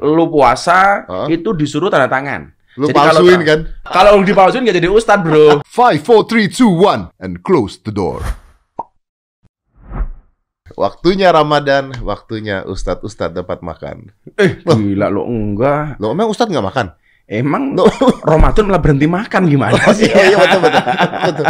lu puasa Hah? itu disuruh tanda tangan. Lu Jadi kalau- palsuin kan? Kalau dipalsuin nggak jadi ustadz bro. Five, four, three, two, one, and close the door. Waktunya Ramadan, waktunya Ustadz-Ustadz dapat makan. eh gila lo enggak. Lo emang Ustadz nggak makan? Emang Lo, Ramadan malah berhenti makan gimana sih? oh iya betul betul. betul.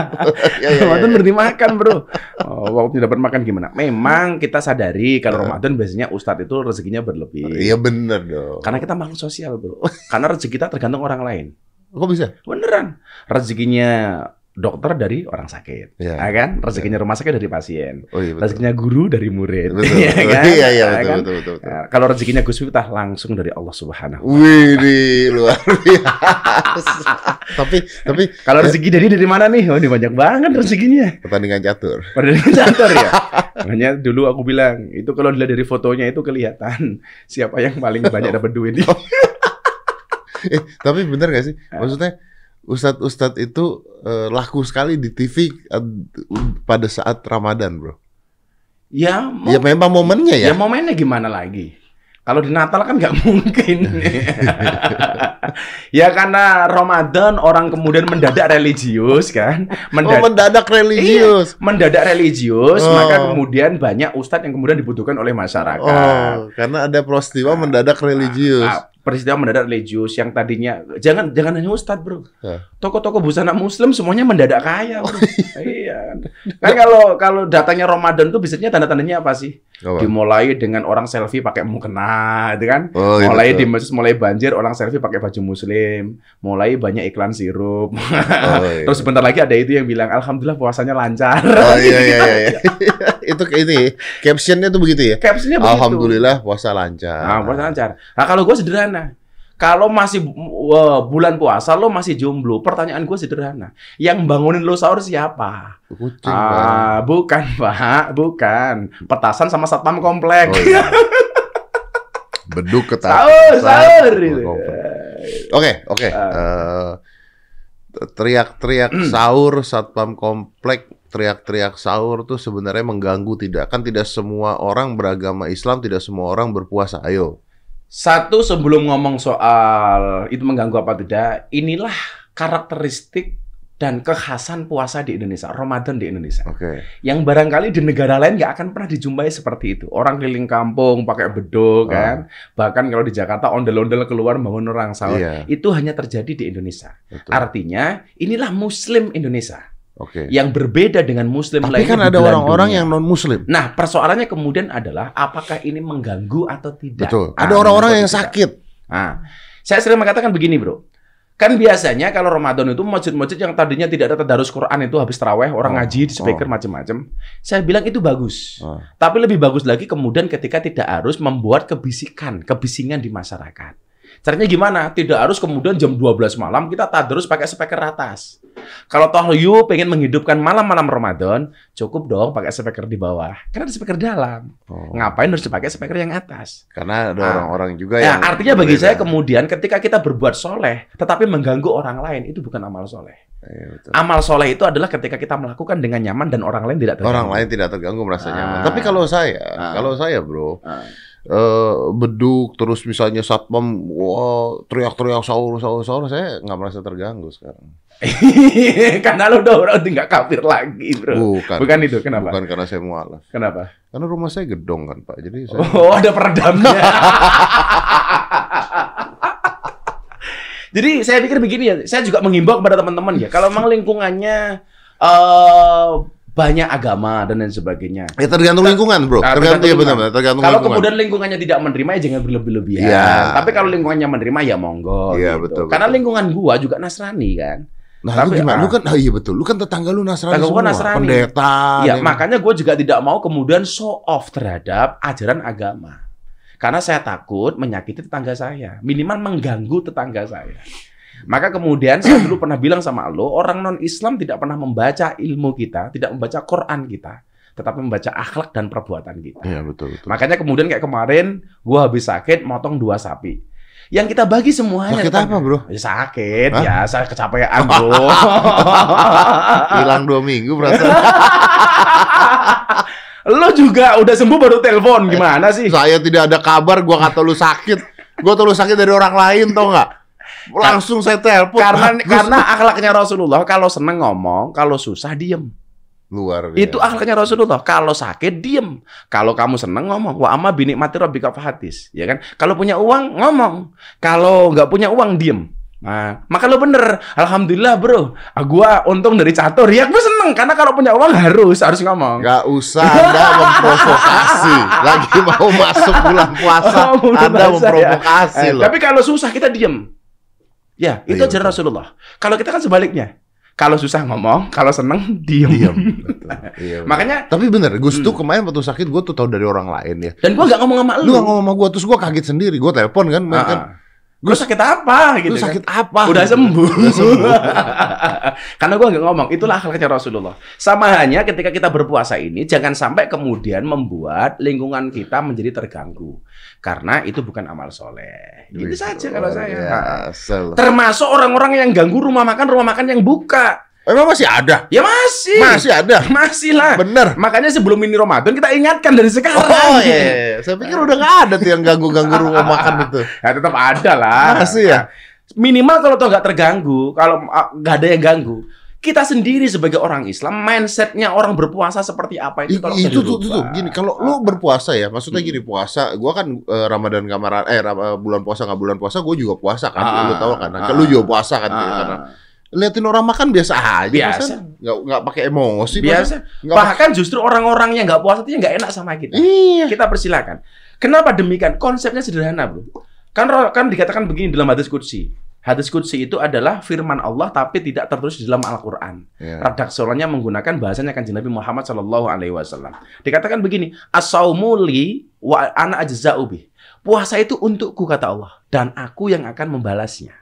Iya, iya, Ramadan iya. berhenti makan bro. Oh, waktu dapat makan gimana? Memang kita sadari kalau. Ramadan biasanya ustadz itu rezekinya berlebih. Iya bener dong. Karena kita makhluk sosial bro. Karena rezeki kita tergantung orang lain. Kok bisa? Beneran. Rezekinya dokter dari orang sakit. Iya. Ya kan? Rezekinya rumah sakit dari pasien. Oh iya betul. Rezekinya guru dari murid. Betul. Iya betul. kan? Iya iya Ya betul, kan? betul betul betul. Nah, kalau rezekinya Gus Miftah langsung dari Allah Subhanahu. Wih, di luar biasa. tapi tapi Kalau rezeki dari dari mana nih? Oh, ini banyak banget rezekinya. pertandingan catur. Dari kantor ya. Makanya dulu aku bilang, itu kalau dilihat dari fotonya itu kelihatan siapa yang paling banyak dapat duit. Eh, tapi bener gak sih? Ah. Maksudnya Ustadz-ustadz itu eh, laku sekali di TV eh, pada saat Ramadan, bro. ya, Ya memang momennya ya ya. momennya gimana lagi? Kalau di Natal kan nggak mungkin. ya karena Ramadan orang kemudian mendadak religius kan, Oh, mendadak mendadak religius. mendadak religius, Oh. maka kemudian banyak ustadz yang kemudian dibutuhkan oleh masyarakat. Oh, karena ada peristiwa mendadak religius. Ah, peristiwa mendadak religius yang tadinya jangan jangan hanya ustadz bro, Hah. toko-toko busana muslim semuanya mendadak kaya. Bro. iya. Kan kalau kalau datanya Ramadan tuh biasanya tanda-tandanya apa sih? Apa? Dimulai dengan orang selfie pakai mukena, itu kan? Oh, iya mulai di masjid mulai banjir orang selfie pakai baju muslim, mulai banyak iklan sirup. Oh, iya. Terus sebentar lagi ada itu yang bilang alhamdulillah puasanya lancar. Oh iya iya iya. itu kayak ini captionnya tuh begitu ya. Captionnya begitu. Alhamdulillah puasa lancar. Nah, puasa lancar. Nah, kalau gue sederhana. Kalau masih uh, bulan puasa lo masih jomblo, pertanyaan gue sederhana. Yang bangunin lo sahur siapa? Kucing, Bang. Ah, bukan, Pak, bukan. Petasan sama satpam komplek. Oh, iya. Beduk ketat. sahur, sahur. Oke, oke. Ah. Eh, teriak-teriak sahur satpam komplek teriak-teriak sahur tuh sebenarnya mengganggu tidak kan tidak semua orang beragama Islam tidak semua orang berpuasa ayo Satu sebelum ngomong soal itu mengganggu apa tidak, inilah karakteristik dan kekhasan puasa di Indonesia, Ramadan di Indonesia. oke yang barangkali di negara lain nggak akan pernah dijumpai seperti itu. Orang keliling kampung pakai beduk Ah. kan. Bahkan kalau di Jakarta ondel-ondel keluar bangun orang sahur. iya Itu hanya terjadi di Indonesia. betul Artinya inilah Muslim Indonesia oke yang berbeda dengan Muslim tapi kan ada orang-orang yang non Muslim Nah, persoalannya kemudian adalah apakah ini mengganggu atau tidak? betul Ah, ada orang-orang yang tidak. sakit Nah, saya sering mengatakan begini, Bro. Kan biasanya kalau Ramadan itu masjid-masjid yang tadinya tidak ada tadarus Quran itu habis terawih, orang Oh, ngaji di speaker oh. macam-macam. Saya bilang itu bagus. Oh. Tapi lebih bagus lagi kemudian ketika tidak harus membuat kebisikan, kebisingan di masyarakat. Caranya gimana? Tidak harus kemudian jam 12 malam kita tadarus pakai speaker atas. Kalau toh you pengen menghidupkan malam-malam Ramadan, cukup dong pakai speaker di bawah. Karena ada speaker dalam. Oh. Ngapain harus dipakai speaker yang atas? karena ada Ah. orang-orang juga Ya, yang artinya bagi saya kemudian ketika kita berbuat soleh, tetapi mengganggu orang lain, itu bukan amal soleh. Betul. Amal soleh itu adalah ketika kita melakukan dengan nyaman dan orang lain tidak terganggu. orang lain tidak terganggu merasa Ah. nyaman tapi kalau saya Ah. kalau saya bro Ah. Eh beduk terus misalnya satpam wah teriak-teriak sahur sahur sahur saya nggak merasa terganggu sekarang Karena lo udah udah nggak kafir lagi, bro. bukan Bukan itu, kenapa? bukan karena saya mualaf Kenapa? karena rumah saya gedong kan pak jadi saya Oh, ada peredamnya. Jadi saya pikir begini ya, saya juga menghimbau kepada teman-teman ya, kalau memang lingkungannya eh banyak agama dan lain sebagainya. ya tergantung lingkungan bro Ah, tergantung ya tergantung benar tergantung Kalau lingkungan kemudian lingkungannya tidak menerima ya jangan berlebih-lebihan. Iya. Tapi kalau lingkungannya menerima ya monggo. Iya, gitu. betul, Karena betul. lingkungan gua juga Nasrani kan. nah tapi, lu gimana ah. lu kan ah, iya betul lu kan tetangga lu nasrani Tetangga gua semua Nasrani. pendeta Iya, makanya gue juga tidak mau kemudian show off terhadap ajaran agama. Karena saya takut menyakiti tetangga saya, minimal mengganggu tetangga saya. Maka kemudian saya dulu pernah bilang sama lo, orang non Islam tidak pernah membaca ilmu kita, tidak membaca Quran kita, tetapi membaca akhlak dan perbuatan kita. iya betul betul Makanya kemudian kayak kemarin gua habis sakit motong dua sapi. Yang kita bagi semuanya. sakit apa bro Ya, sakit, Hah? ya saya kecapean bro. hilang dua minggu perasaan Lo juga udah sembuh baru telepon gimana sih? saya tidak ada kabar gua kata lu sakit Gue tuh lu sakit dari orang lain tau nggak? Langsung saya telepon. karena Bagus. karena akhlaknya Rasulullah kalau seneng ngomong, kalau susah diem. luar Itu biasa. akhlaknya Rasulullah. Kalau sakit diem. Kalau kamu seneng ngomong. Wa amma binik mati rabbika fahadis. Ya kan? Kalau punya uang ngomong. Kalau nggak punya uang diem. Nah, maka lo bener. Alhamdulillah bro. Ah, Gua untung dari catur. Ya gue seneng. Karena kalau punya uang harus harus ngomong. Nggak usah Anda memprovokasi. Lagi mau masuk bulan puasa, Oh, Anda puasa, memprovokasi Eh, loh. Tapi kalau susah kita diem. Ya, itu Iya, ajaran betul. Rasulullah. Kalau kita kan sebaliknya. Kalau susah ngomong, kalau seneng diem. Diam. Betul. Iya, betul. Makanya Tapi bener, tuh Hmm. kemarin waktu sakit gue tuh tahu dari orang lain ya. dan gua nggak ngomong sama Lu nggak ngomong sama gue, terus gue kaget sendiri. Gue telepon kan, Ah, kan. Gua sakit apa gitu Lu kan. sakit apa? Udah sembuh. Udah sembuh. Karena gua nggak ngomong, itulah akhlaknya Rasulullah. Sama hanya ketika kita berpuasa ini, jangan sampai kemudian membuat lingkungan kita menjadi terganggu. Karena itu bukan amal soleh. Itu saja kalau saya. loh. Termasuk orang-orang yang ganggu rumah makan, rumah makan yang buka. Emang masih ada? Ya masih. Masih ada. Masih lah. Bener. Makanya sebelum ini Ramadan kita ingatkan dari sekarang. Oh iya, saya pikir udah nggak ada tuh yang ganggu-ganggu rumah makan itu. Ya tetap ada lah. Masih ya? Minimal kalau toh nggak terganggu, kalau ah, nggak ada yang ganggu, kita sendiri sebagai orang Islam, mindsetnya orang berpuasa seperti apa itu kalau itu tuh, tuh, tuh, gini kalau lu berpuasa ya maksudnya Hmm. gini puasa gua kan eh, Ramadan kamaran eh Ram- bulan puasa nggak bulan puasa gua juga puasa kan Ah, lu tahu kan ah, lu juga puasa kan Ah, karena liatin orang makan biasa aja Biasa. nggak nggak pakai emosi biasa. nggak pakai- Bahkan justru orang-orang yang nggak puasa itu nggak enak sama kita. iya Kita persilakan. Kenapa demikian? Konsepnya sederhana, bro. Kan kan dikatakan begini dalam hadis qudsi. Hadis qudsi itu adalah firman Allah tapi tidak tertulis di dalam Al-Qur'an. Iya. redaksionalnya menggunakan bahasanya kanjeng Nabi Muhammad Shallallahu Alaihi Wasallam. Dikatakan begini, asaumuli wa ana ajza'ubi. Puasa itu untukku kata Allah dan aku yang akan membalasnya.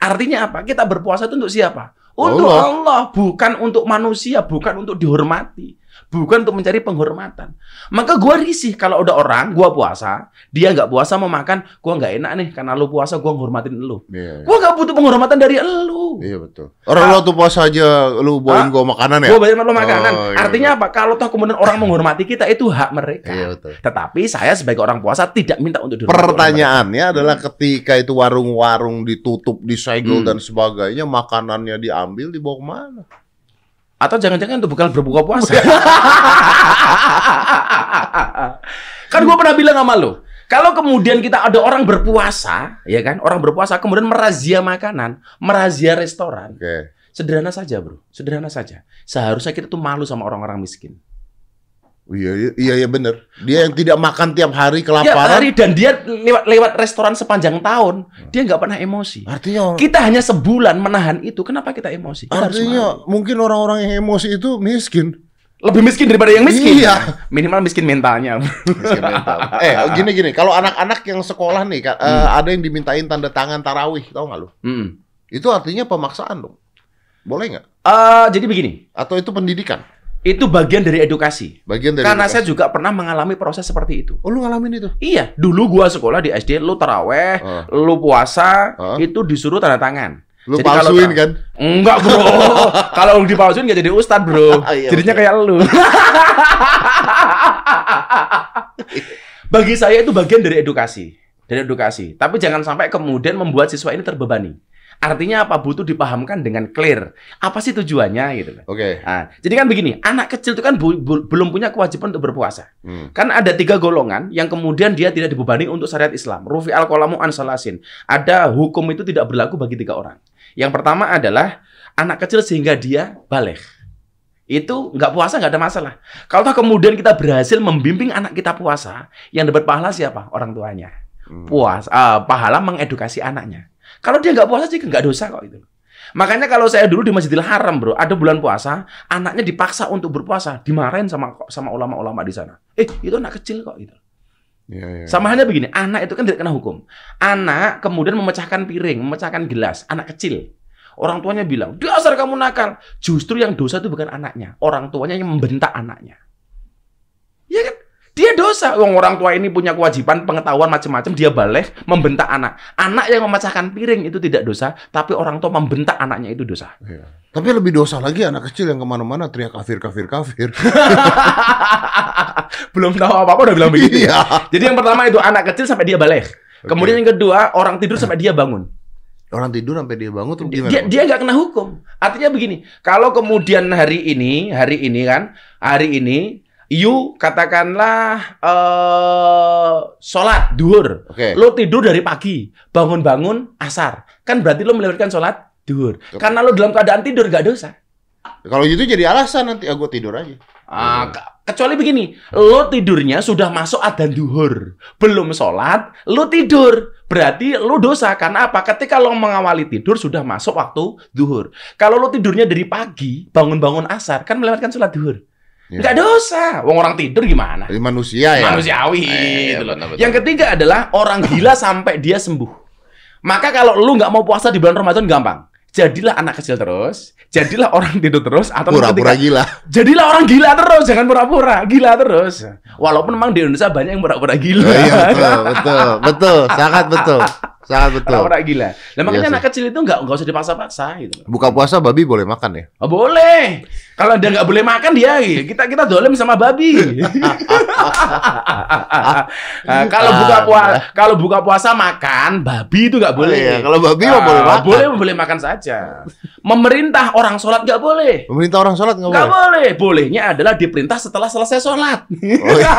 Artinya apa? Kita berpuasa itu untuk siapa? Untuk Allah. Allah, bukan untuk manusia, bukan untuk dihormati, bukan untuk mencari penghormatan. Maka gua risih kalau ada orang gua puasa, dia nggak puasa mau makan, gua nggak enak nih karena lu puasa gua ngormatin lu. Iya, iya. Gua nggak butuh penghormatan dari lu. Iya betul. Orang lu tuh puasa aja lu bawain gua makanan ya? Gue bayar lo makanan. Oh, iya, Artinya apa? Kalau toh kemudian orang menghormati kita itu hak mereka. Iya betul. Tetapi saya sebagai orang puasa tidak minta untuk dihormati Pertanyaannya adalah ketika itu warung-warung ditutup, disegel Hmm. dan sebagainya, makanannya diambil dibawa ke mana? Atau jangan-jangan untuk bekal berbuka puasa. kan gue pernah bilang sama lo, kalau kemudian kita ada orang berpuasa, ya kan, orang berpuasa kemudian merazia makanan, merazia restoran, Oke. sederhana saja bro, sederhana saja. Seharusnya kita tuh malu sama orang-orang miskin. Iya, iya, iya, iya bener. Dia yang tidak makan tiap hari Tiap kelaparan. hari dan dia lewat lewat restoran sepanjang tahun, dia nggak pernah emosi. Artinya, Kita hanya sebulan menahan itu, kenapa kita emosi? Kita artinya mungkin orang-orang yang emosi itu miskin. Lebih miskin daripada yang miskin. Iya. Minimal miskin mentalnya. Miskin mental. eh, gini gini. Kalau anak-anak yang sekolah nih, kan, eh, ada yang dimintain tanda tangan tarawih, tau nggak lu? Hmm. Itu artinya pemaksaan dong. Boleh nggak? Eh, jadi begini, Atau itu pendidikan? itu bagian dari edukasi. Bagian dari Karena saya edukasi. juga pernah mengalami proses seperti itu. Oh, lu ngalamin itu? Iya, dulu gua sekolah di SD, lu taraweh, Oh. lu puasa, Hah? itu disuruh tanda tangan. Lu Jadi palsuin kan? Enggak, Bro. kalau dipalsuin nggak jadi ustad, Bro. Iya, Jadinya kayak lu. Bagi saya itu bagian dari edukasi. Dari edukasi. Tapi jangan sampai kemudian membuat siswa ini terbebani. Artinya apa? Butuh dipahamkan dengan clear. Apa sih tujuannya gitu loh. Oke. Nah, jadi kan begini, anak kecil itu kan bu- bu- belum punya kewajiban untuk berpuasa. Hmm. Kan ada tiga golongan yang kemudian dia tidak dibebani untuk syariat Islam. Rufi al qalamu an salasin. Ada hukum itu tidak berlaku bagi tiga orang. Yang pertama adalah anak kecil sehingga dia balik. Itu nggak puasa nggak ada masalah. Kalau toh kemudian kita berhasil membimbing anak kita puasa, yang dapat pahala siapa? Orang tuanya. Hmm. Puas, ah, pahala mengedukasi anaknya. Kalau dia nggak puasa sih nggak dosa kok itu. Makanya kalau saya dulu di Masjidil Haram, bro, ada bulan puasa, anaknya dipaksa untuk berpuasa, dimarahin sama sama ulama-ulama di sana. Eh, itu anak kecil kok itu. Iya, iya. Sama halnya begini, anak itu kan tidak kena hukum. Anak kemudian memecahkan piring, memecahkan gelas, anak kecil. Orang tuanya bilang, dasar kamu nakal. Justru yang dosa itu bukan anaknya, orang tuanya yang membentak anaknya. Ya? Dia dosa. Wong orang tua ini punya kewajiban pengetahuan macam-macam, dia balik membentak anak. Anak yang memecahkan piring itu tidak dosa, tapi orang tua membentak anaknya itu dosa. Iya. Tapi lebih dosa lagi anak kecil yang ke mana-mana teriak kafir kafir kafir. Belum tahu apa-apa udah bilang begitu. Iya. Jadi yang pertama itu anak kecil sampai dia balik. Kemudian yang kedua, orang tidur sampai dia bangun. Orang tidur sampai dia bangun tuh gimana? Dia dia nggak kena hukum. Artinya begini, kalau kemudian hari ini, hari ini kan, hari ini you katakanlah eh sholat duhur. Oke. Lo tidur dari pagi, bangun-bangun asar. Kan berarti lo melewatkan sholat duhur. Karena lo dalam keadaan tidur gak dosa. Kalau gitu jadi alasan nanti aku tidur aja. Ah, ke- kecuali begini, lo tidurnya sudah masuk adzan duhur, belum sholat, lo tidur, berarti lo dosa karena apa? Ketika lo mengawali tidur sudah masuk waktu duhur. Kalau lo tidurnya dari pagi, bangun-bangun asar, kan melewatkan sholat duhur. Nggak dosa, wong orang tidur gimana? Jadi manusia ya. Manusiawi. Eh, gitu loh. benar-benar. Yang ketiga adalah orang gila sampai dia sembuh. Maka kalau lu nggak mau puasa di bulan Ramadan gampang. Jadilah anak kecil terus, jadilah orang tidur terus, atau Pura-pura ketika- gila. Jadilah orang gila terus, jangan pura-pura, gila terus. Walaupun memang di Indonesia banyak yang pura-pura gila. iya betul, betul, betul, sangat betul, sangat betul. Pura-pura gila. Nah, makanya Iya anak kecil itu nggak nggak usah dipaksa-paksa gitu. Buka puasa babi boleh makan ya? Oh, boleh. Kalau dia nggak boleh makan dia, kita kita dolim sama babi. Nah, kalau buka puasa, kalau buka puasa makan babi itu nggak boleh. Oh, iya. Kalau babi Ah, boleh makan. Boleh, boleh makan saja. Memerintah orang sholat nggak boleh. Pemerintah orang sholat nggak Nggak boleh. boleh. Bolehnya adalah diperintah setelah selesai sholat. Oh, iya.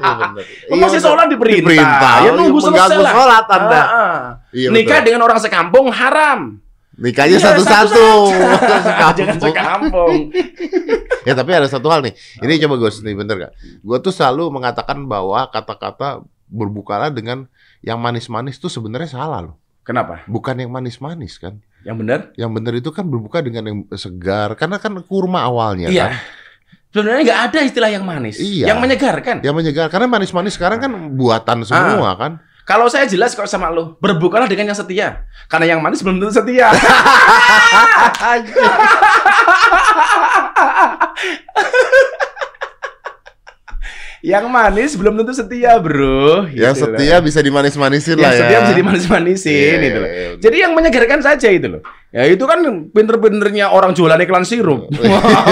Iya benar. Lu masih sholat diperintah. Diperintah. Ya nunggu Mengganggu selesai lah. sholat Anda. Ah, ah. Iya, Nikah betul. dengan orang sekampung haram. Nikahnya Iya, satu-satu. Jangan Sekampung. Ya tapi ada satu hal nih. Ini coba gue sendiri bener gak? Gue tuh selalu mengatakan bahwa kata-kata berbukalah dengan yang manis-manis tuh sebenarnya salah loh. Kenapa? Bukan yang manis-manis kan? Yang benar? Yang bener itu kan berbuka dengan yang segar. Karena kan kurma awalnya Iya. kan. Sebenarnya nggak ada istilah yang manis. Iya. Yang menyegarkan. Yang menyegar. Karena manis-manis sekarang kan buatan semua kan. Kalau saya jelas kok sama lu, berbukalah dengan yang setia. Karena yang manis belum tentu setia. yang manis belum tentu setia, bro. yang Gitu loh. setia bisa dimanis-manisin yang lah ya. setia bisa dimanis-manisin Iya, gitu loh. iya, iya. Jadi yang menyegarkan saja itu loh. Ya itu kan pinter-pinternya orang jualan iklan sirup.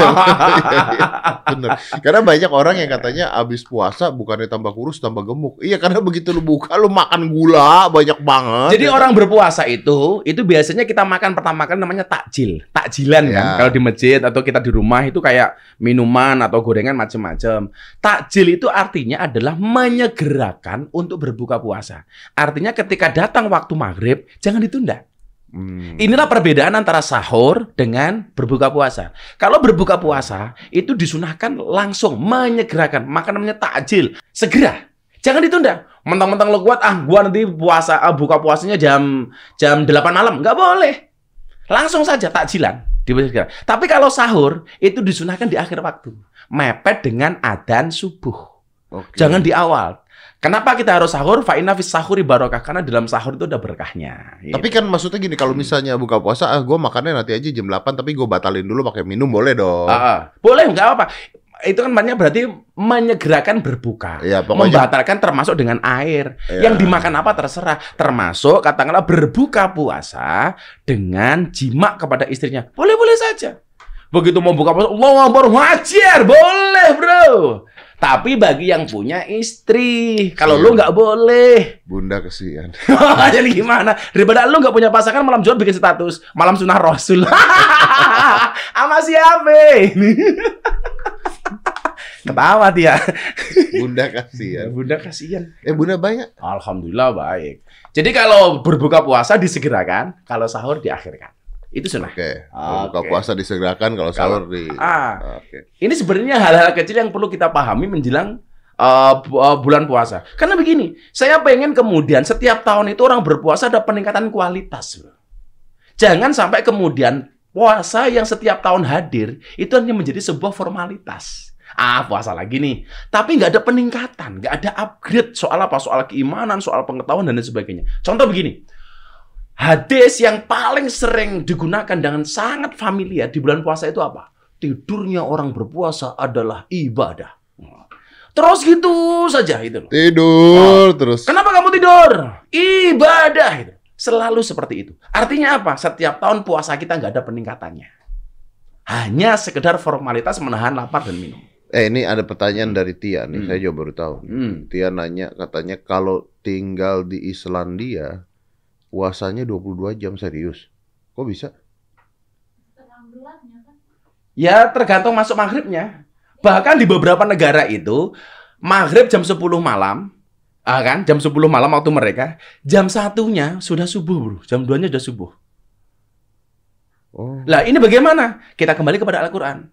Bener. Karena banyak orang yang katanya abis puasa bukannya tambah kurus tambah gemuk. Iya karena begitu lu buka lu makan gula banyak banget. Jadi orang berpuasa itu, itu biasanya kita makan pertama kali namanya takjil, takjilan kan. Ya. Kalau di masjid atau kita di rumah itu kayak minuman atau gorengan macam-macam. Takjil itu artinya adalah menyegerakan untuk berbuka puasa. Artinya ketika datang waktu maghrib, jangan ditunda. Hmm. Inilah perbedaan antara sahur dengan berbuka puasa. Kalau berbuka puasa itu disunahkan langsung menyegerakan, maka namanya takjil, segera. Jangan ditunda. Mentang-mentang lo kuat, ah gua nanti puasa ah, buka puasanya jam jam 8 malam, nggak boleh. Langsung saja takjilan. Disegera. Tapi kalau sahur itu disunahkan di akhir waktu, mepet dengan adzan subuh. Oke. Jangan di awal. Kenapa kita harus sahur? Fa inna fis sahuri barokah karena dalam sahur itu ada berkahnya. Gitu. Tapi kan maksudnya gini, kalau misalnya buka puasa, ah gue makannya nanti aja jam 8, tapi gue batalin dulu pakai minum, boleh dong. Ah, ah. boleh nggak apa itu kan maknanya berarti menyegerakan berbuka Iya, pokoknya membatalkan termasuk dengan air Iya. yang dimakan apa terserah termasuk katakanlah berbuka puasa dengan jima kepada istrinya boleh boleh saja begitu mau buka puasa Allah Akbar wajar boleh bro tapi bagi yang punya istri kalau Iya. lu nggak boleh bunda kesian. jadi gimana daripada lu nggak punya pasangan malam jumat bikin status malam sunnah rasul sama siapa ketawa dia Bunda kasihan. bunda kasihan Eh bunda banyak. alhamdulillah baik jadi kalau berbuka puasa disegerakan kalau sahur diakhirkan itu sunnah Oke. Kalau Buka Oke. puasa disegerakan, kalau sahur di. ah Oke. ini sebenarnya hal-hal kecil yang perlu kita pahami menjelang uh, bu- uh, bulan puasa. Karena begini, saya pengen kemudian setiap tahun itu orang berpuasa ada peningkatan kualitas. Jangan sampai kemudian puasa yang setiap tahun hadir itu hanya menjadi sebuah formalitas. Ah, puasa lagi nih. Tapi nggak ada peningkatan, nggak ada upgrade soal apa, soal keimanan, soal pengetahuan dan lain sebagainya. Contoh begini, hadis yang paling sering digunakan dengan sangat familiar di bulan puasa itu apa? Tidurnya orang berpuasa adalah ibadah. Terus gitu saja itu. loh. Tidur terus. Kenapa kamu tidur? Ibadah itu. Selalu seperti itu. Artinya apa? Setiap tahun puasa kita nggak ada peningkatannya. Hanya sekedar formalitas menahan lapar dan minum. Eh ini ada pertanyaan dari Tia nih, Hmm. saya juga baru tahu. Hmm. Tia nanya katanya kalau tinggal di Islandia puasanya 22 jam serius. Kok bisa? Ya tergantung masuk maghribnya. Bahkan di beberapa negara itu maghrib jam 10 malam, ah kan, jam 10 malam waktu mereka, jam satunya sudah subuh bro, jam 2 nya sudah subuh. Oh. Lah ini bagaimana? Kita kembali kepada Al-Quran.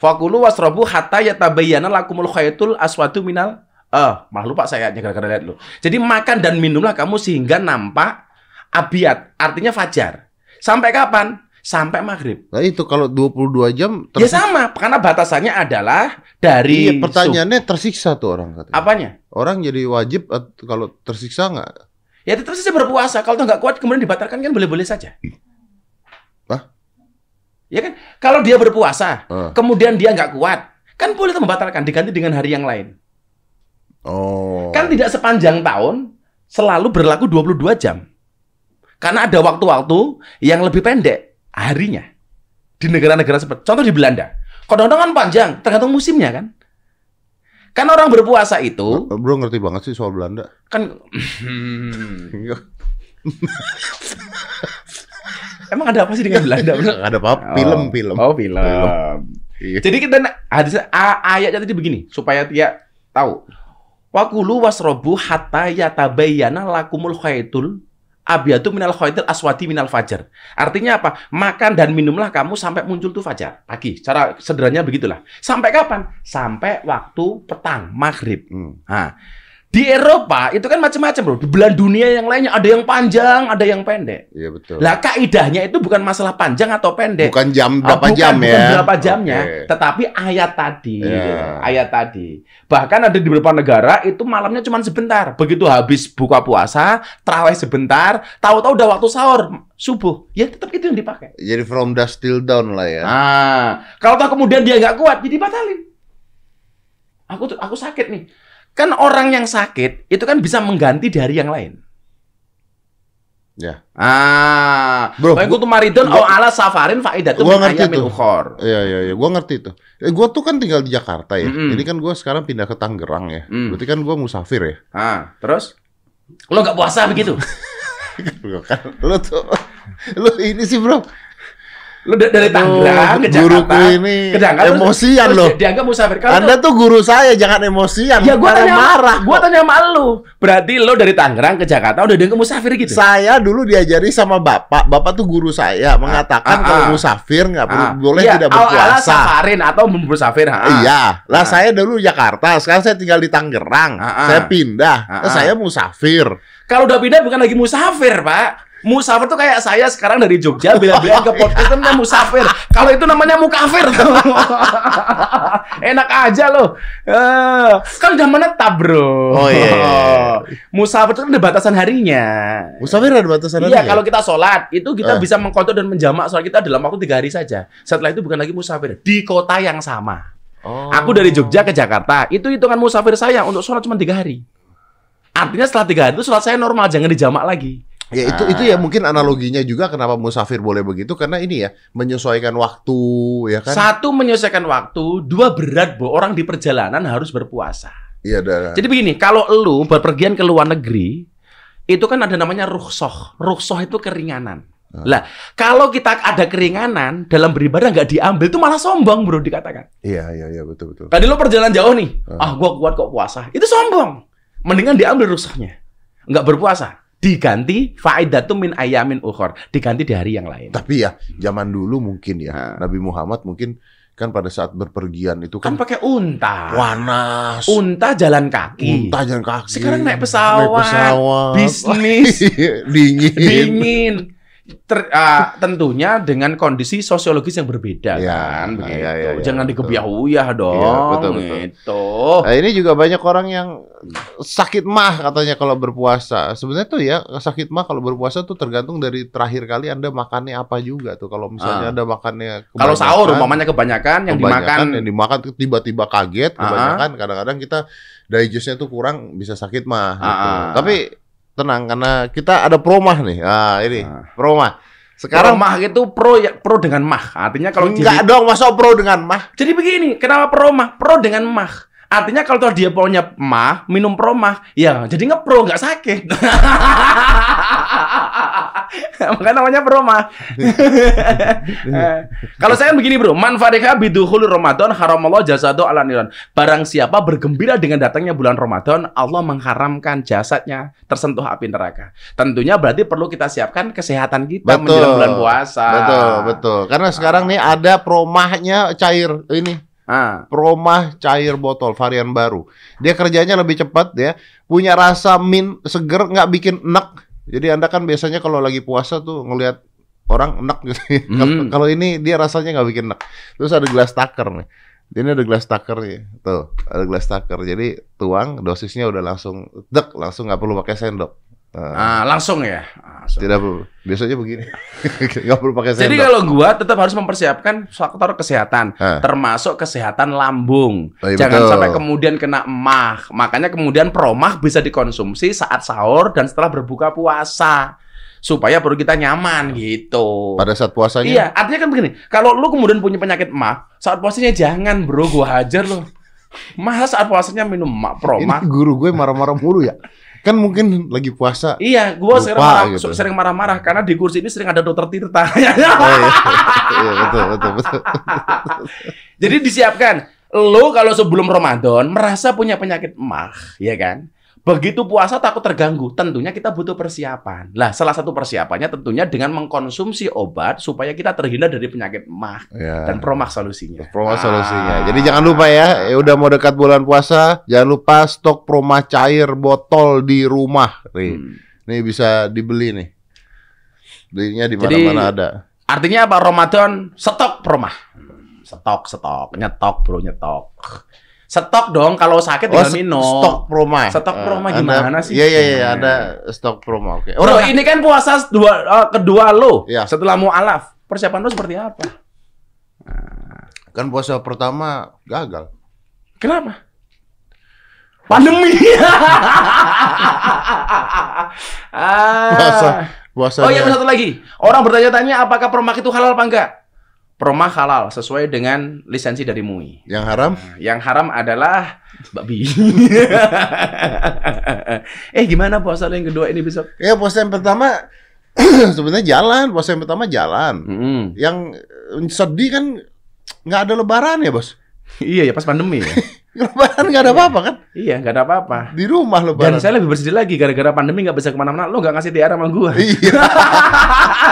Fakulu wasrobu hatta yatabayyana lakumul khaytul aswadu minal Ah, malah lupa saya gara-gara lihat lu. Jadi makan dan minumlah kamu sehingga nampak abiat, artinya fajar. Sampai kapan? Sampai maghrib. Nah itu kalau 22 jam Ya sama, karena batasannya adalah dari Iya, pertanyaannya tersiksa tuh orang katanya. apanya? Orang jadi wajib kalau tersiksa nggak? Ya tetap saja berpuasa. Kalau nggak kuat kemudian dibatalkan kan boleh-boleh saja. Hah? Ya kan? Kalau dia berpuasa, Ah. kemudian dia nggak kuat, kan boleh membatalkan diganti dengan hari yang lain. Oh. Kan tidak sepanjang tahun selalu berlaku 22 jam. Karena ada waktu-waktu yang lebih pendek harinya. Di negara-negara seperti contoh di Belanda. Kadang-kadang kan panjang, tergantung musimnya kan. Kan orang berpuasa itu Bro ngerti banget sih soal Belanda. kan emang ada apa sih dengan Belanda? ada apa-apa. Film, film. Oh, film. Iya. Jadi kita hadis ayatnya tadi begini supaya dia tahu. Wakulu wasrobu hatta yatabayyana lakumul khaytul abyadu minal khaytil aswadi minal fajar. Artinya apa? Makan dan minumlah kamu sampai muncul tuh fajar pagi. Cara sederhananya begitulah. Sampai kapan? Sampai waktu petang maghrib. Hmm. Nah, di Eropa itu kan macam-macam bro. Di belahan dunia yang lainnya ada yang panjang, ada yang pendek. Iya betul. Lah kaidahnya itu bukan masalah panjang atau pendek. Bukan jam Ah, berapa bukan, jam bukan ya? berapa jamnya, Oke. tetapi ayat tadi, Ya. ayat tadi. Bahkan ada di beberapa negara itu malamnya cuma sebentar. Begitu habis buka puasa, terawih sebentar, tahu-tahu udah waktu sahur, subuh. Ya tetap itu yang dipakai. Jadi from dusk till dawn lah ya. Nah, kalau tahu kemudian dia nggak kuat, jadi batalin. Aku tuh- aku sakit nih. Kan orang yang sakit itu kan bisa mengganti dari yang lain. Ya. Ah, Bro, itu maridun gua- au ala safarin faidatun gua ngerti tuh. ukhor. Iya iya iya, gua ngerti tuh. Eh, gua tuh kan tinggal di Jakarta ya. Mm-mm. Jadi kan gua sekarang pindah ke Tangerang ya. Mm. Berarti kan gua musafir ya. Ah, terus? Lo nggak puasa begitu? Kan lu tuh lu ini sih, Bro. Lo da- dari Aduh, Tangerang ke guruku Jakarta. ini ke Jakarta, emosian terus loh. dia- Dianggap musafir. Kalau Anda tuh guru saya, jangan emosian. ya gua tanya marah. Gua tanya sama lu. Berarti lo dari Tangerang ke Jakarta udah dianggap musafir gitu? Saya dulu diajari sama bapak. Bapak tuh guru saya mengatakan ah, kalau ah. musafir nggak perlu Ah, boleh iya, tidak au ala berpuasa. safarin atau musafir. ah. Iya, lah Ah. saya dulu Jakarta, sekarang saya tinggal di Tangerang. Ah, ah. Saya pindah, Ah, ah. saya musafir. Kalau udah pindah bukan lagi musafir, Pak. Musafir tuh kayak saya sekarang dari Jogja bila-bila ke podcast itu namanya musafir. Kalau itu namanya mukafir. Enak aja loh. Eh, kan udah menetap, Bro. Oh, iya, iya, iya. Musafir itu kan ada batasan harinya. Musafir ada batasan Iya, ya? kalau kita sholat itu kita Eh. bisa mengkontrol dan menjamak sholat kita dalam waktu tiga hari saja. Setelah itu bukan lagi musafir di kota yang sama. Oh. Aku dari Jogja ke Jakarta, itu hitungan musafir saya untuk sholat cuma tiga hari. Artinya setelah tiga hari itu sholat saya normal, jangan dijamak lagi. Ya itu Ah. itu ya mungkin analoginya juga kenapa musafir boleh begitu karena ini ya menyesuaikan waktu ya kan. Satu menyelesaikan waktu, dua berat bu orang di perjalanan harus berpuasa. Iya dah. Jadi begini, kalau lu berpergian ke luar negeri, itu kan ada namanya rukhsah. Rukhsah itu keringanan. Ah. Lah, kalau kita ada keringanan dalam beribadah nggak diambil, itu malah sombong bro dikatakan. Iya iya iya betul betul. Tadi lu perjalanan jauh nih, Ah. ah gua kuat kok puasa, itu sombong. Mendingan diambil rukhsahnya, nggak berpuasa. Diganti faidatum min ayamin ukhor, diganti di hari yang lain. Tapi ya zaman dulu mungkin ya Ah. Nabi Muhammad mungkin kan pada saat berpergian itu Kan kan, pakai unta. panas. Unta jalan kaki. Unta jalan kaki. Sekarang naik pesawat, Naik pesawat. bisnis. dingin. dingin. Ter- ah, tentunya dengan kondisi sosiologis yang berbeda Ya, kan begitu. ya, ya, ya, Jangan dikebiah-uyah dong. Iya, betul, betul. Gitu. Nah, ini juga banyak orang yang sakit mah katanya kalau berpuasa. Sebenarnya tuh ya sakit mah kalau berpuasa tuh tergantung dari terakhir kali Anda makannya apa juga tuh. Kalau misalnya Ah. Anda makannya Kalau sahur umpamanya kebanyakan yang kebanyakan dimakan yang dimakan tiba-tiba kaget, Ah. kebanyakan kadang-kadang kita digestnya tuh kurang bisa sakit mah gitu. Ah. Tapi tenang karena kita ada promah nih. Ah, ini Ah. promah. Sekarang mah itu pro ya pro dengan mah. Artinya kalau enggak jadi dong, masa pro dengan mah? jadi begini, kenapa pro mah? Pro dengan mah. Artinya kalau dia punya mah, minum pro mah, ya jadi ngepro nggak sakit. Makanya namanya pro mah. Eh, kalau saya kan begini bro, man farika bidukhul Ramadan haramallah jasadu ala niran. Barang siapa bergembira dengan datangnya bulan Ramadan, Allah mengharamkan jasadnya tersentuh api neraka. Tentunya berarti perlu kita siapkan kesehatan kita Betul. menjelang bulan puasa. Betul, betul. Karena sekarang nih ada promahnya cair ini. Ah. Promah cair botol varian baru. Dia kerjanya lebih cepat ya. Punya rasa min seger nggak bikin enak. Jadi Anda kan biasanya kalau lagi puasa tuh ngelihat orang enak gitu. Hmm. kalau ini dia rasanya nggak bikin enak. Terus ada gelas taker nih. Ini ada gelas taker nih. Tuh, ada gelas taker. Jadi tuang dosisnya udah langsung dek, langsung nggak perlu pakai sendok. Nah, Ah, langsung ya. Ah, so- Tidak perlu. Biasanya begini. nggak perlu pakai sendok. Jadi kalau gua tetap harus mempersiapkan faktor kesehatan, Ah. termasuk kesehatan lambung. Oh, iya, Jangan betul. sampai kemudian kena emah. Makanya kemudian promah bisa dikonsumsi saat sahur dan setelah berbuka puasa. Supaya perut kita nyaman gitu. pada saat puasanya Iya, artinya kan begini. Kalau lu kemudian punya penyakit emah, saat puasanya jangan, Bro, gua hajar lo. Masa saat puasanya minum emah, promah? Ini guru gue marah-marah mulu ya. Kan mungkin lagi puasa. Iya, gua sering marah, gitu. sering marah-marah karena di kursi ini sering ada dokter Tirta. Oh, iya. iya, betul, betul, betul. Jadi disiapkan. Lo kalau sebelum Ramadan merasa punya penyakit emah, ya kan? Begitu puasa takut terganggu, tentunya kita butuh persiapan. Lah, salah satu persiapannya tentunya dengan mengkonsumsi obat supaya kita terhindar dari penyakit emah Ya. dan promah solusinya. Promo Ah. solusinya. Jadi jangan lupa ya, ya udah mau dekat bulan puasa, jangan lupa stok proma cair botol di rumah. Nih, Hmm. nih bisa dibeli nih. Belinya di mana-mana ada. Artinya apa? Ramadan stok promah. Stok, stok, nyetok bro, nyetok. Stok dong, kalau sakit tinggal s- minum. stok proma. Stok Eh, proma ada- gimana sih? Iya, iya, iya, Hmm. ada stok proma. Oke. Bro, Orang ini kan puasa dua, eh, kedua lo. Iya. Setelah mu'alaf. Persiapan lo seperti apa? kan puasa pertama gagal. Kenapa? Pandemi. ah. Puasa Puasa Oh iya, satu lagi. Orang bertanya-tanya apakah promak itu halal apa enggak? Promak halal sesuai dengan lisensi dari MUI. yang haram Nah, Yang haram adalah babi. eh gimana puasa yang kedua ini besok? Ya puasa yang pertama sebenarnya jalan, puasa yang pertama jalan. Mm-mm. Yang eh, sedih kan nggak ada lebaran ya bos. Iya ya pas pandemi ya. Lebaran nggak ada apa-apa kan? iya nggak ada apa-apa. Di rumah Dan lebaran. saya lebih bersedih lagi gara-gara pandemi nggak bisa ke mana-mana. Lo nggak ngasih THR sama gua. Iya.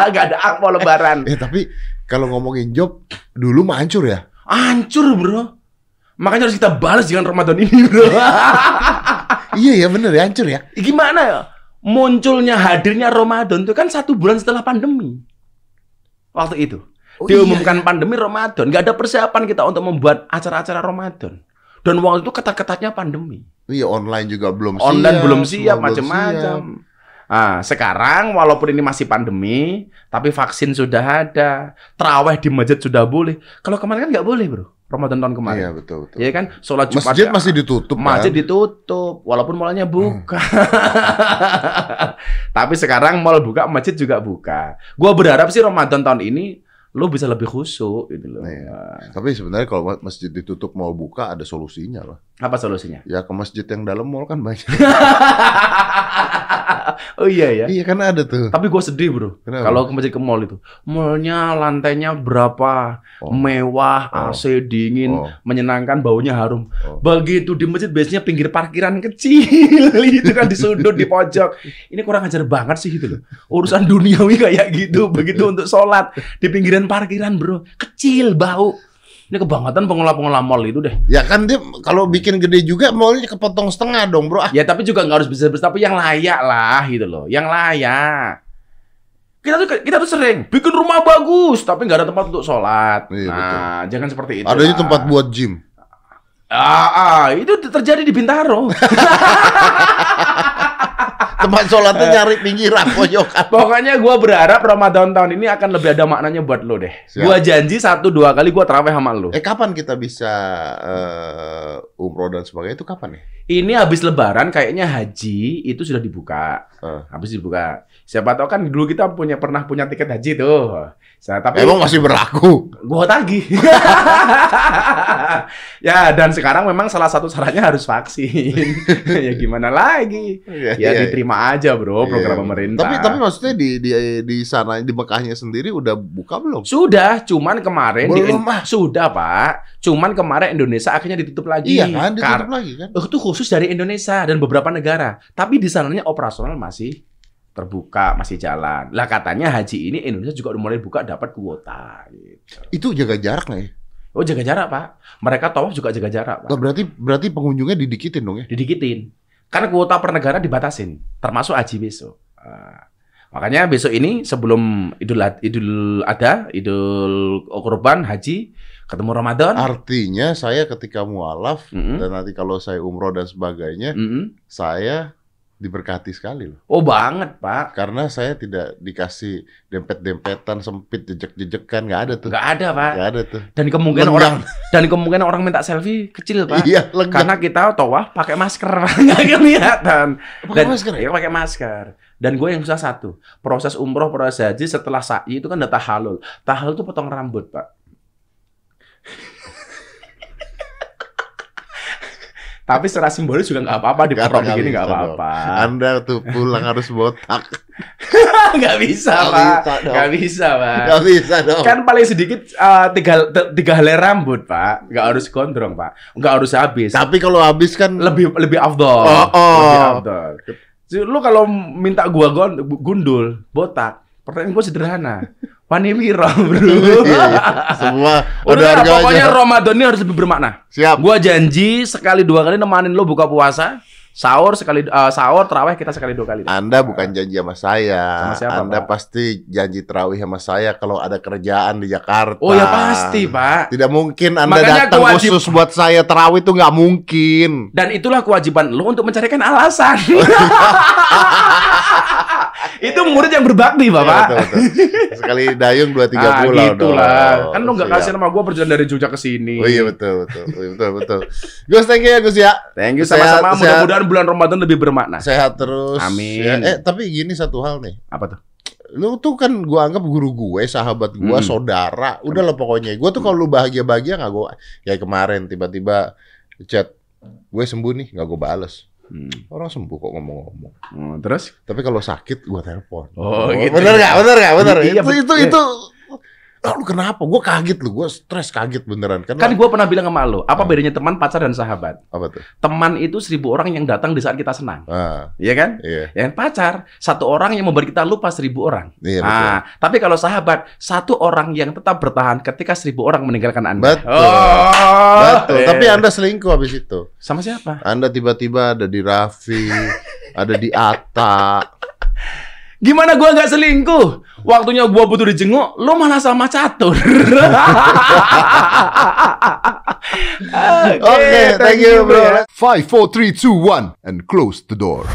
Nggak ada akpo lebaran. Eh tapi kalau ngomongin job dulu mah hancur ya. Hancur bro. Makanya harus kita balas dengan Ramadan ini bro. iya ya bener ya hancur ya. Gimana ya? Munculnya hadirnya Ramadan itu kan satu bulan setelah pandemi. Waktu itu. Oh, Diumumkan pandemi Ramadan. Nggak ada persiapan kita untuk membuat acara-acara Ramadan. Dan waktu itu ketat-ketatnya pandemi. Iya online juga belum Online siap. belum siap, macam-macam. Nah, sekarang walaupun ini masih pandemi, tapi vaksin sudah ada, terawih di masjid sudah boleh. Kalau kemarin kan nggak boleh, bro. Ramadan tahun kemarin. Iya betul betul. Ya kan, sholat Jumat Masjid masih ditutup Masjid kan? ditutup, walaupun malnya buka. Tapi sekarang mal buka, masjid juga buka. Gua berharap sih Ramadan tahun ini lu bisa lebih khusyuk gitu loh. Iya. Tapi sebenarnya kalau masjid ditutup mau buka ada solusinya loh. Apa solusinya? Ya ke masjid yang dalam mall kan banyak. oh iya ya. iya kan ada tuh. Tapi gue sedih bro, Kenapa? kalau ke masjid ke mall itu, mallnya lantainya berapa, Oh. mewah, Oh. AC dingin, Oh. menyenangkan, baunya harum. Oh. Begitu di masjid biasanya pinggir parkiran kecil, itu kan di sudut di pojok. Ini kurang ajar banget sih gitu loh. Urusan duniawi kayak gitu, begitu untuk sholat di pinggiran parkiran bro, kecil bau. Ini kebangetan pengelola-pengelola mall itu deh. Ya kan dia kalau bikin gede juga mallnya kepotong setengah dong bro. Ah, Ya tapi juga nggak harus besar-besar, tapi yang layak lah gitu loh, yang layak. Kita tuh kita tuh sering bikin rumah bagus, tapi nggak ada tempat untuk sholat. Iya, nah, jangan seperti itu. adanya lah. tempat buat gym. Ah, ah, itu terjadi di Bintaro. Tempat sholatnya nyari pinggiran pojokan. Pokoknya gua berharap Ramadan tahun ini akan lebih ada maknanya buat lo deh. Gua janji satu dua kali gua terawih sama lo. Eh kapan kita bisa eh, umroh dan sebagainya itu kapan ya? Ini habis Lebaran kayaknya haji itu sudah dibuka. Eh. Habis dibuka. Siapa tahu kan dulu kita punya pernah punya tiket haji tuh. Nah, tapi Emang masih berlaku? gua tagih. ya dan sekarang memang salah satu syaratnya harus vaksin. ya gimana lagi? Iya, Ya iya, diterima aja bro iya. program pemerintah. Tapi tapi maksudnya di di di sana di Mekahnya sendiri udah buka belum? sudah, cuman kemarin di- Belum, ah. sudah pak. Cuman kemarin Indonesia akhirnya ditutup lagi. Iya kan, ditutup Kar- lagi kan? itu khusus dari Indonesia dan beberapa negara. Tapi di sananya operasional masih terbuka, masih jalan. Lah katanya haji ini Indonesia juga udah mulai buka dapat kuota. Gitu. Itu jaga jarak nggak ya? Oh jaga jarak pak. Mereka tawaf juga jaga jarak pak. Berarti berarti pengunjungnya didikitin dong ya? Didikitin. Karena kuota per negara dibatasin, termasuk haji besok. Ah. makanya besok ini sebelum Idul Idul Adha, Idul Kurban, Haji, ketemu Ramadan. Artinya saya ketika mualaf Mm-mm. dan nanti kalau saya umroh dan sebagainya, Mm-mm. saya diberkati sekali loh. Oh banget pak. Karena saya tidak dikasih dempet-dempetan sempit jejek-jejekan nggak ada tuh. Nggak ada pak. Nggak ada tuh. Dan kemungkinan Lenggang. orang dan kemungkinan orang minta selfie kecil pak. Iya, lengkap. Karena kita tawaf pakai masker, nggak kelihatan. Pakai masker ya? Iya, pakai masker. Dan gue yang susah satu, proses umroh, proses haji setelah sa'i itu kan udah tahalul. Tahalul itu potong rambut pak. Tapi secara simbolis juga nggak apa-apa dipotong nggak begini nggak apa-apa. Anda tuh pulang harus botak. Nggak bisa pak, nggak bisa pak. Nggak bisa dong. Kan paling sedikit eh, tiga tiga helai rambut pak, nggak harus gondrong pak, nggak harus habis. Tapi kalau habis kan lebih lebih afdol. Oh, oh. Lebih afdol. Lu kalau minta gua gundul, botak, pertanyaan gua sederhana. Wani wiro, bro. Iya, iya. semua Udah, udah pokoknya harganya. Ramadan ini harus lebih bermakna. Siap. Gua janji sekali dua kali nemanin lo buka puasa, sahur sekali eh, sahur terawih kita sekali dua kali. Anda bukan janji sama saya. Sama siapa, Anda Pak? pasti janji terawih sama saya kalau ada kerjaan di Jakarta. Oh ya pasti, Pak. Tidak mungkin Anda Makanya datang kewajib- khusus buat saya terawih itu nggak mungkin. Dan itulah kewajiban lo untuk mencarikan alasan. Itu murid yang berbakti, Bapak. Ya, betul, betul. Sekali dayung dua tiga ah, pulau gitu dong. lah. Kan lu nggak kasih nama gue perjalanan dari Jogja ke sini. Oh iya betul betul betul betul. betul. Gus thank you ya Gus ya. Thank you sama-sama. Mudah-mudahan bulan Ramadan lebih bermakna. Sehat terus. Amin. Ya, Eh tapi gini satu hal nih. Apa tuh? Lu tuh kan gua anggap guru gue, sahabat gua, Hmm. saudara. Udah lah pokoknya. Gua tuh kalau lu bahagia-bahagia nggak gua kayak kemarin tiba-tiba chat gue sembuh nih nggak gue bales. Hmm. Orang sembuh kok ngomong-ngomong. Oh, terus? Tapi kalau sakit gua telepon. Oh, gitu. Bener nggak? Bener nggak? Bener. Iya, itu, itu iya. itu Ah, lu kenapa? Gua kaget lu. Gua stres kaget beneran. Karena Kan gue pernah bilang sama lo, apa Ah. bedanya teman, pacar, dan sahabat? apa tuh? Teman itu seribu orang yang datang di saat kita senang. Ah, Iya kan? iya. Yang pacar, satu orang yang membuat kita lupa seribu orang. Iya betul. Ah, tapi kalau sahabat, satu orang yang tetap bertahan ketika seribu orang meninggalkan Anda. Betul. Oh, Betul. eh. Tapi Anda selingkuh habis itu. sama siapa? Anda tiba-tiba ada di Raffi, ada di Ata. Gimana gua nggak selingkuh? Waktunya gua butuh dijenguk, lo malah sama catur. Oke, thank you, bro. Five, four, three, two, one, and close the door.